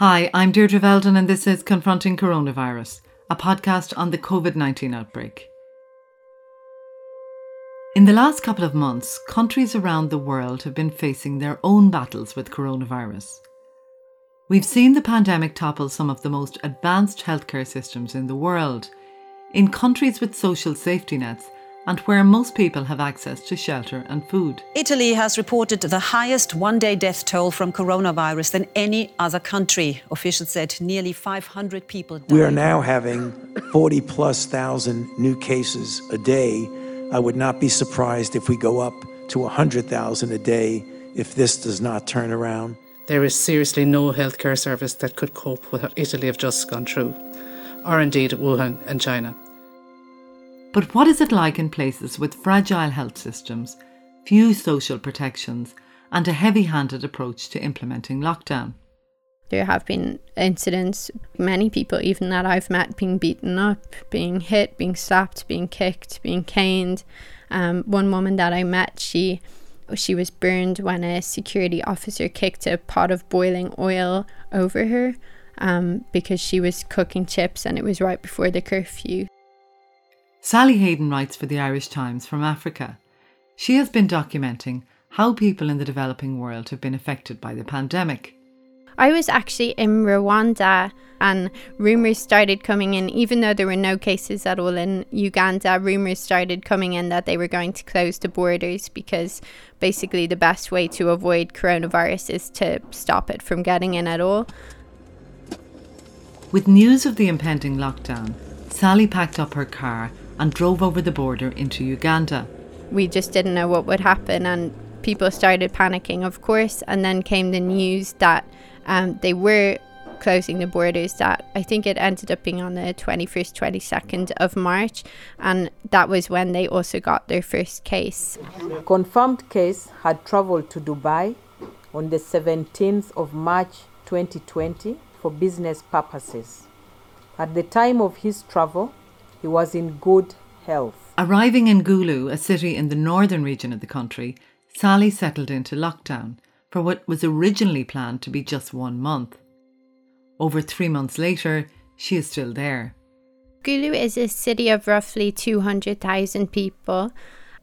Hi, I'm Deirdre Veldon, and this is Confronting Coronavirus, a podcast on the COVID 19 outbreak. In the last couple of months, countries around the world have been facing their own battles with coronavirus. We've seen the pandemic topple some of the most advanced healthcare systems in the world. In countries with social safety nets, and where most people have access to shelter and food. Italy has reported the highest one day death toll from coronavirus than any other country. Officials said nearly 500 people died. We are now having 40 plus thousand new cases a day. I would not be surprised if we go up to 100,000 a day if this does not turn around. There is seriously no healthcare service that could cope with what Italy have just gone through, or indeed Wuhan and China. But what is it like in places with fragile health systems, few social protections, and a heavy handed approach to implementing lockdown? There have been incidents, many people, even that I've met, being beaten up, being hit, being slapped, being kicked, being caned. Um, one woman that I met, she she was burned when a security officer kicked a pot of boiling oil over her um, because she was cooking chips and it was right before the curfew. Sally Hayden writes for the Irish Times from Africa. She has been documenting how people in the developing world have been affected by the pandemic. I was actually in Rwanda and rumours started coming in, even though there were no cases at all in Uganda, rumours started coming in that they were going to close the borders because basically the best way to avoid coronavirus is to stop it from getting in at all. With news of the impending lockdown, Sally packed up her car and drove over the border into Uganda. We just didn't know what would happen, and people started panicking, of course. And then came the news that um, they were closing the borders that I think it ended up being on the 21st, 22nd of March, and that was when they also got their first case. Confirmed case had traveled to Dubai on the 17th of March 2020 for business purposes. At the time of his travel, he was in good health. Arriving in Gulu, a city in the northern region of the country, Sally settled into lockdown for what was originally planned to be just one month. Over three months later, she is still there. Gulu is a city of roughly 200,000 people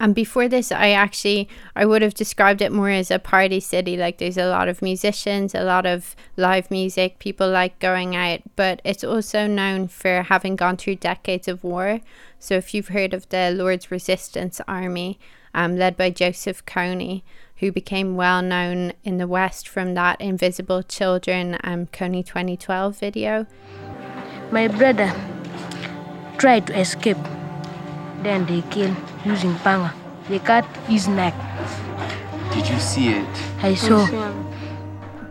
and before this, I actually I would have described it more as a party city. Like there's a lot of musicians, a lot of live music. People like going out, but it's also known for having gone through decades of war. So if you've heard of the Lord's Resistance Army, um, led by Joseph Kony, who became well known in the West from that Invisible Children um, Kony 2012 video. My brother tried to escape then they killed using panga. They cut his neck. Did you see it? I saw.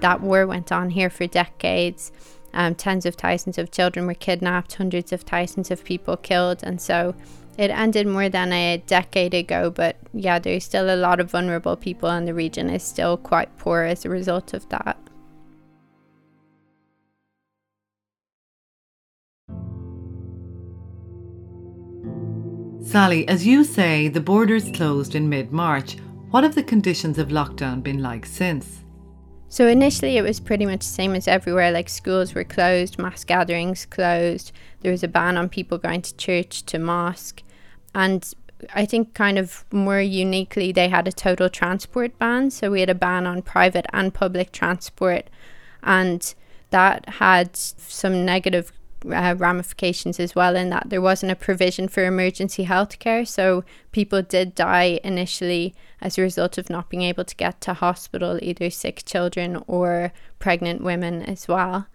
That war went on here for decades. Um, tens of thousands of children were kidnapped, hundreds of thousands of people killed, and so it ended more than a decade ago. But yeah, there's still a lot of vulnerable people, and the region is still quite poor as a result of that. Sally, as you say, the borders closed in mid March. What have the conditions of lockdown been like since? So initially it was pretty much the same as everywhere like schools were closed, mass gatherings closed, there was a ban on people going to church, to mosque, and I think kind of more uniquely they had a total transport ban, so we had a ban on private and public transport and that had some negative uh, ramifications as well in that there wasn't a provision for emergency healthcare. So people did die initially as a result of not being able to get to hospital, either sick children or pregnant women as well.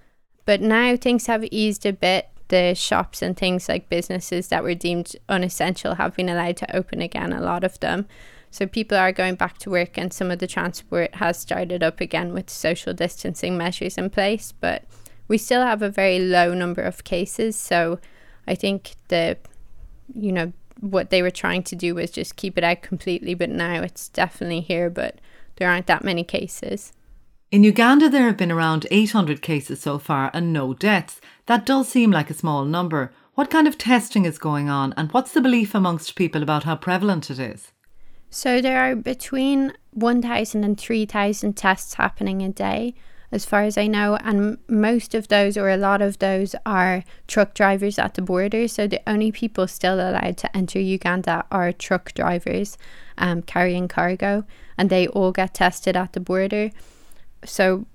But now things have eased a bit. The shops and things like businesses that were deemed unessential have been allowed to open again, a lot of them. So people are going back to work, and some of the transport has started up again with social distancing measures in place. But we still have a very low number of cases. So I think the, you know, what they were trying to do was just keep it out completely. But now it's definitely here, but there aren't that many cases. In Uganda, there have been around 800 cases so far and no deaths. That does seem like a small number. What kind of testing is going on, and what's the belief amongst people about how prevalent it is? So, there are between 1,000 and 3,000 tests happening a day as far as I know. And most of those, or a lot of those, are truck drivers at the border. So the only people still allowed to enter Uganda are truck drivers um, carrying cargo, and they all get tested at the border. So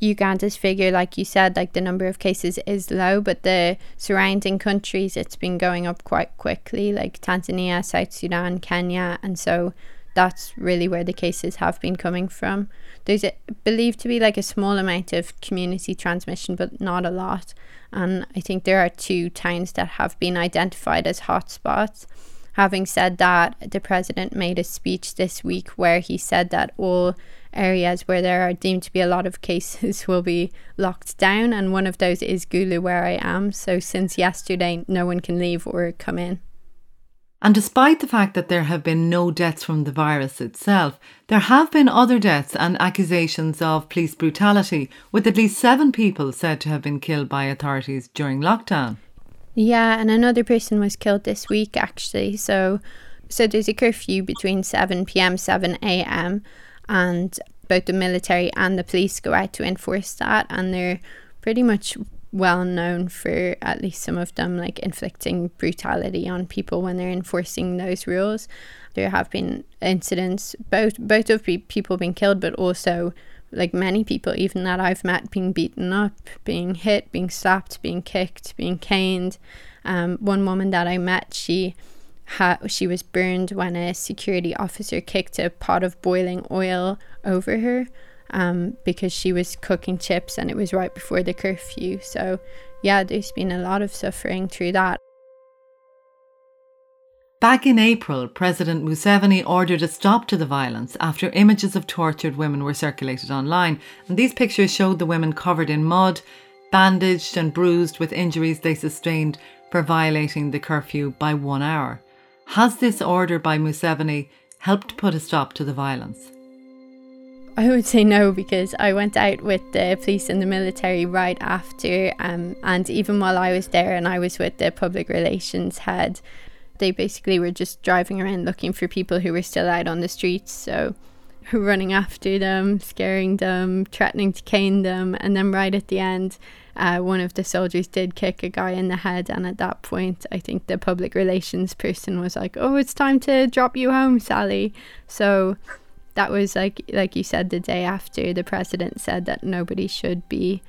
Uganda's figure, like you said, like the number of cases is low, but the surrounding countries, it's been going up quite quickly, like Tanzania, South Sudan, Kenya, and so that's really where the cases have been coming from. There's a, believed to be like a small amount of community transmission, but not a lot. And I think there are two towns that have been identified as hotspots. Having said that, the president made a speech this week where he said that all areas where there are deemed to be a lot of cases will be locked down, and one of those is Gulu, where I am. So since yesterday, no one can leave or come in. And despite the fact that there have been no deaths from the virus itself, there have been other deaths and accusations of police brutality, with at least seven people said to have been killed by authorities during lockdown. Yeah, and another person was killed this week actually. So so there's a curfew between 7 p.m. 7 a.m. and both the military and the police go out to enforce that and they're pretty much well known for at least some of them like inflicting brutality on people when they're enforcing those rules. There have been incidents both both of people being killed, but also like many people, even that I've met, being beaten up, being hit, being slapped, being kicked, being caned. Um, one woman that I met, she had she was burned when a security officer kicked a pot of boiling oil over her um, because she was cooking chips and it was right before the curfew. So, yeah, there's been a lot of suffering through that. Back in April, President Museveni ordered a stop to the violence after images of tortured women were circulated online. And these pictures showed the women covered in mud, bandaged and bruised with injuries they sustained for violating the curfew by one hour. Has this order by Museveni helped put a stop to the violence? I would say no because I went out with the police and the military right after, um, and even while I was there and I was with the public relations head, they basically were just driving around looking for people who were still out on the streets. So, running after them, scaring them, threatening to cane them, and then right at the end, uh, one of the soldiers did kick a guy in the head, and at that point, I think the public relations person was like, "Oh, it's time to drop you home, Sally." So that was like like you said the day after the president said that nobody should be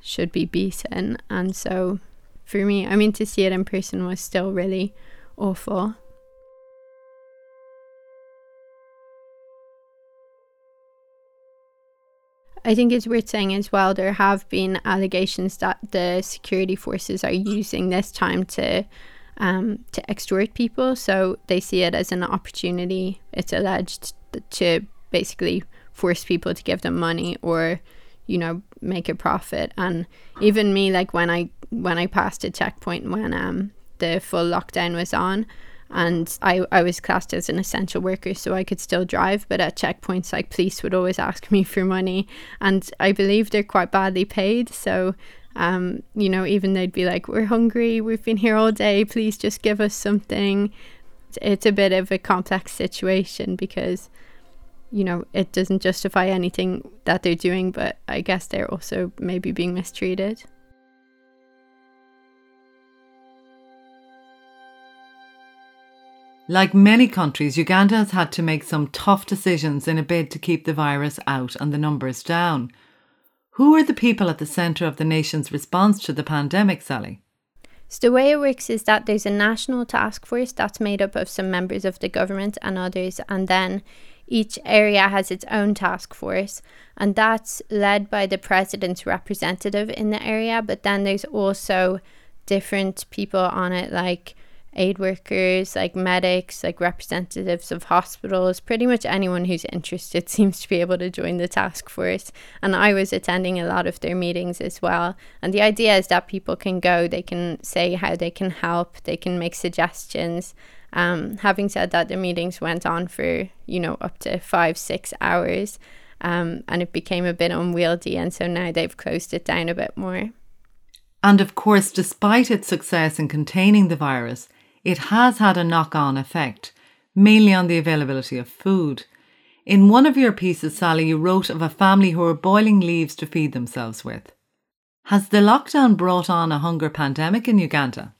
should be beaten and so for me i mean to see it in person was still really awful I think it's worth saying as well there have been allegations that the security forces are using this time to um, to extort people. So they see it as an opportunity. It's alleged to basically force people to give them money or you know make a profit. And even me like when i when i passed a checkpoint when um the full lockdown was on and I, I was classed as an essential worker so I could still drive but at checkpoints like police would always ask me for money. And I believe they're quite badly paid so um you know even they'd be like we're hungry we've been here all day please just give us something. It's a bit of a complex situation because you know, it doesn't justify anything that they're doing, but I guess they're also maybe being mistreated. Like many countries, Uganda has had to make some tough decisions in a bid to keep the virus out and the numbers down. Who are the people at the centre of the nation's response to the pandemic, Sally? So, the way it works is that there's a national task force that's made up of some members of the government and others, and then each area has its own task force, and that's led by the president's representative in the area. But then there's also different people on it, like aid workers, like medics, like representatives of hospitals, pretty much anyone who's interested seems to be able to join the task force. And I was attending a lot of their meetings as well. And the idea is that people can go, they can say how they can help, they can make suggestions, um, having said that, the meetings went on for, you know, up to five, six hours. Um, and it became a bit unwieldy. And so now they've closed it down a bit more. And of course, despite its success in containing the virus, it has had a knock on effect, mainly on the availability of food. In one of your pieces, Sally, you wrote of a family who were boiling leaves to feed themselves with. Has the lockdown brought on a hunger pandemic in Uganda?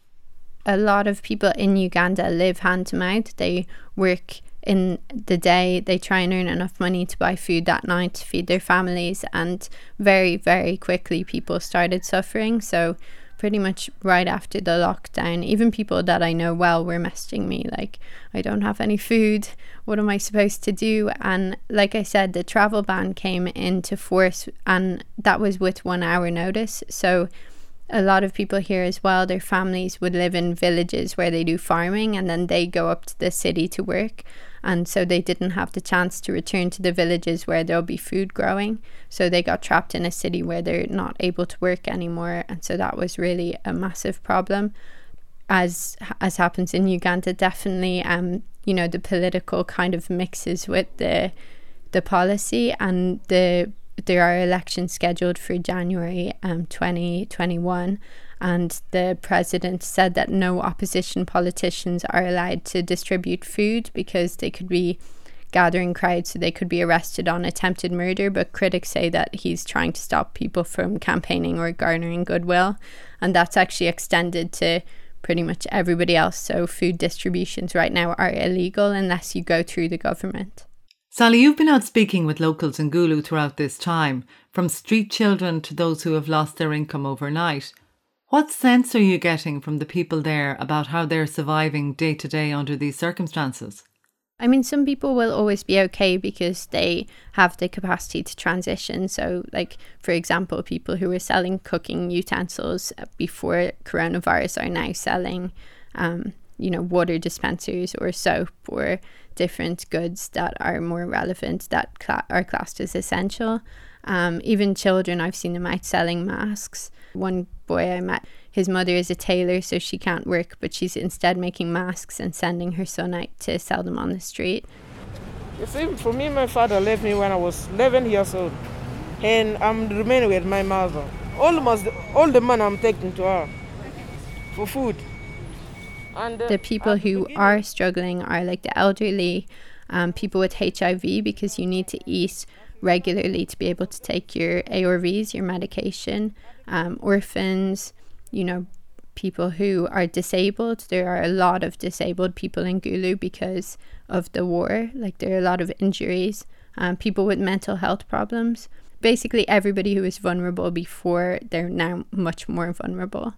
A lot of people in Uganda live hand to mouth. They work in the day, they try and earn enough money to buy food that night to feed their families, and very, very quickly people started suffering. So pretty much right after the lockdown. Even people that I know well were messaging me like, I don't have any food. What am I supposed to do? And like I said, the travel ban came into force, and that was with one hour notice. So a lot of people here as well, their families would live in villages where they do farming and then they go up to the city to work. And so they didn't have the chance to return to the villages where there'll be food growing. So they got trapped in a city where they're not able to work anymore. And so that was really a massive problem as as happens in Uganda definitely. Um you know the political kind of mixes with the the policy and the there are elections scheduled for January um 2021 and the president said that no opposition politicians are allowed to distribute food because they could be gathering crowds so they could be arrested on attempted murder but critics say that he's trying to stop people from campaigning or garnering goodwill and that's actually extended to pretty much everybody else. So food distributions right now are illegal unless you go through the government Sally, you've been out speaking with locals in Gulu throughout this time, from street children to those who have lost their income overnight. What sense are you getting from the people there about how they're surviving day to day under these circumstances? I mean, some people will always be okay because they have the capacity to transition. So, like, for example, people who were selling cooking utensils before coronavirus are now selling, um, you know, water dispensers or soap or different goods that are more relevant that cl- are classed as essential. Um, even children, I've seen them out selling masks. One boy I met, his mother is a tailor, so she can't work, but she's instead making masks and sending her son out to sell them on the street. You see, for me, my father left me when I was 11 years old, and I'm remaining with my mother. Almost all the money I'm taking to her for food. The people who are struggling are like the elderly, um, people with HIV, because you need to eat regularly to be able to take your ARVs, your medication, um, orphans, you know, people who are disabled. There are a lot of disabled people in Gulu because of the war. Like there are a lot of injuries, um, people with mental health problems. Basically, everybody who was vulnerable before, they're now much more vulnerable.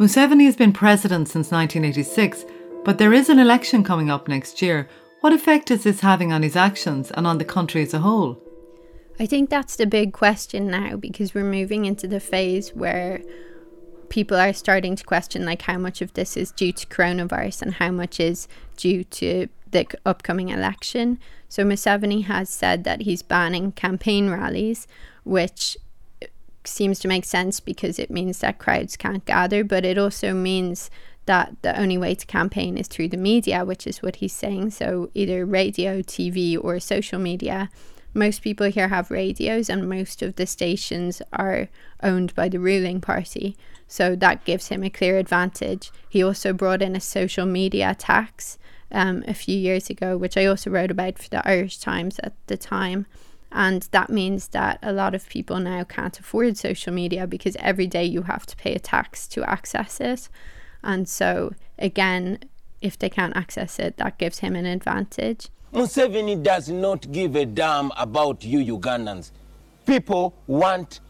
Museveni has been president since 1986, but there is an election coming up next year. What effect is this having on his actions and on the country as a whole? I think that's the big question now because we're moving into the phase where people are starting to question like how much of this is due to coronavirus and how much is due to the upcoming election. So Museveni has said that he's banning campaign rallies, which seems to make sense because it means that crowds can't gather, but it also means that the only way to campaign is through the media, which is what he's saying. So either radio, TV, or social media. Most people here have radios, and most of the stations are owned by the ruling party. So that gives him a clear advantage. He also brought in a social media tax um, a few years ago, which I also wrote about for the Irish Times at the time. And that means that a lot of people now can't afford social media because every day you have to pay a tax to access it. And so, again, if they can't access it, that gives him an advantage. Museveni does not give a damn about you Ugandans. People want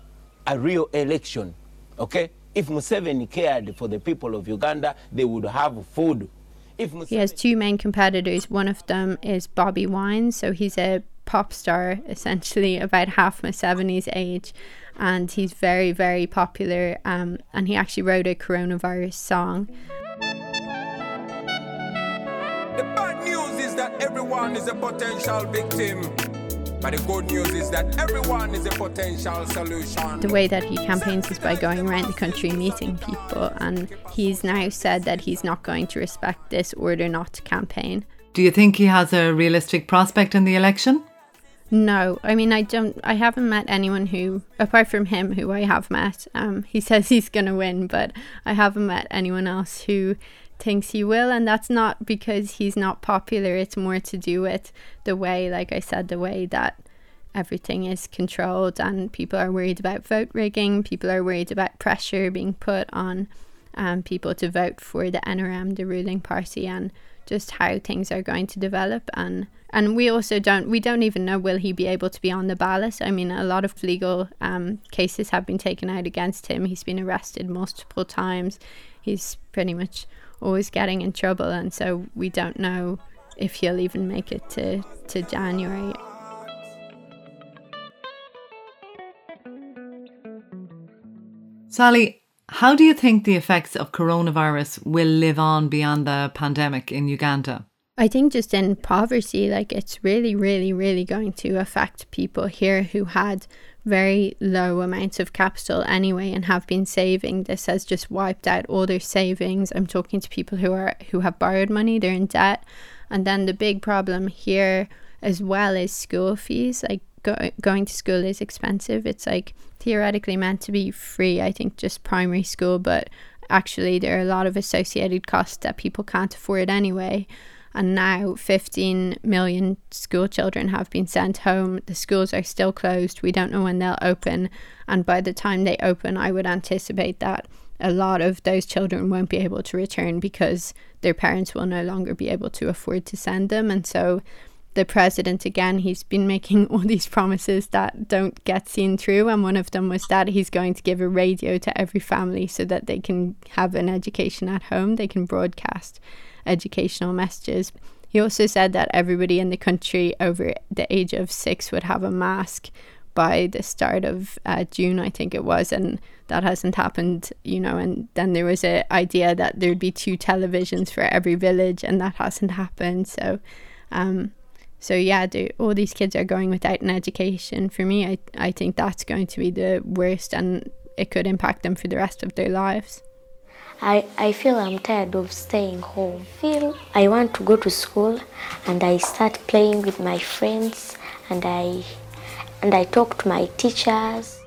a real election, okay? If Museveni cared for the people of Uganda, they would have food. he has two main competitors. One of them is Bobby Wine, so he's a pop star, essentially about half my 70s age, and he's very, very popular. Um, and he actually wrote a coronavirus song. The bad news is that everyone is a potential victim. But the good news is that everyone is a potential solution. The way that he campaigns is by going around the country meeting people, and he's now said that he's not going to respect this order not to campaign. Do you think he has a realistic prospect in the election? No, I mean I don't. I haven't met anyone who, apart from him, who I have met. Um, he says he's gonna win, but I haven't met anyone else who thinks he will, and that's not because he's not popular. It's more to do with the way, like I said, the way that everything is controlled, and people are worried about vote rigging. People are worried about pressure being put on um, people to vote for the NRM, the ruling party, and just how things are going to develop. And and we also don't we don't even know will he be able to be on the ballot. I mean a lot of legal um, cases have been taken out against him. He's been arrested multiple times. He's pretty much always getting in trouble. And so we don't know if he'll even make it to, to january. Sally how do you think the effects of coronavirus will live on beyond the pandemic in Uganda? I think just in poverty, like it's really, really, really going to affect people here who had very low amounts of capital anyway and have been saving. This has just wiped out all their savings. I'm talking to people who are who have borrowed money, they're in debt. And then the big problem here as well is school fees. Like go- going to school is expensive. It's like theoretically meant to be free, I think, just primary school, but actually, there are a lot of associated costs that people can't afford anyway. And now 15 million school children have been sent home. The schools are still closed. We don't know when they'll open. And by the time they open, I would anticipate that a lot of those children won't be able to return because their parents will no longer be able to afford to send them. And so the president again. He's been making all these promises that don't get seen through and one of them was that he's going to give a radio to every family so that they can have an education at home. They can broadcast educational messages. He also said that everybody in the country over the age of 6 would have a mask by the start of uh, June I think it was and that hasn't happened you know and then there was an idea that there'd be two televisions for every village and that hasn't happened. So um, so yeah, all these kids are going without an education. For me, I I think that's going to be the worst, and it could impact them for the rest of their lives. I, I feel I'm tired of staying home. Feel I want to go to school and I start playing with my friends and I and I talk to my teachers.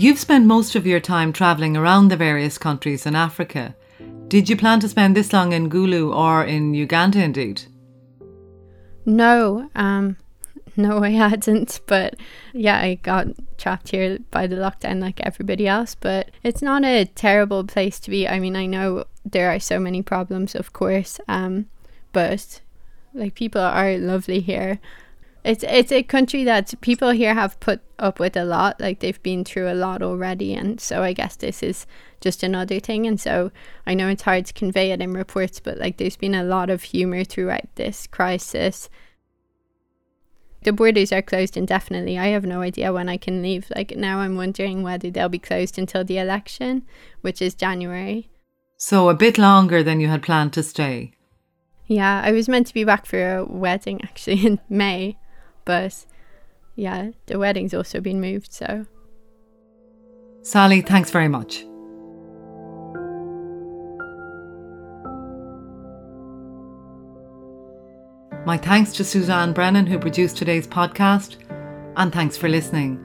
You've spent most of your time travelling around the various countries in Africa. Did you plan to spend this long in Gulu or in Uganda indeed? No, um, no, I hadn't. But yeah, I got trapped here by the lockdown like everybody else. But it's not a terrible place to be. I mean, I know there are so many problems, of course, um, but like people are lovely here. It's it's a country that people here have put up with a lot. Like they've been through a lot already, and so I guess this is just another thing. And so I know it's hard to convey it in reports, but like there's been a lot of humor throughout this crisis. The borders are closed indefinitely. I have no idea when I can leave. Like now, I'm wondering whether they'll be closed until the election, which is January. So a bit longer than you had planned to stay. Yeah, I was meant to be back for a wedding actually in May, but yeah, the wedding's also been moved, so. Sally, thanks very much. My thanks to Suzanne Brennan, who produced today's podcast, and thanks for listening.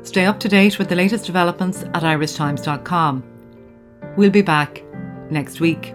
Stay up to date with the latest developments at irishtimes.com. We'll be back next week.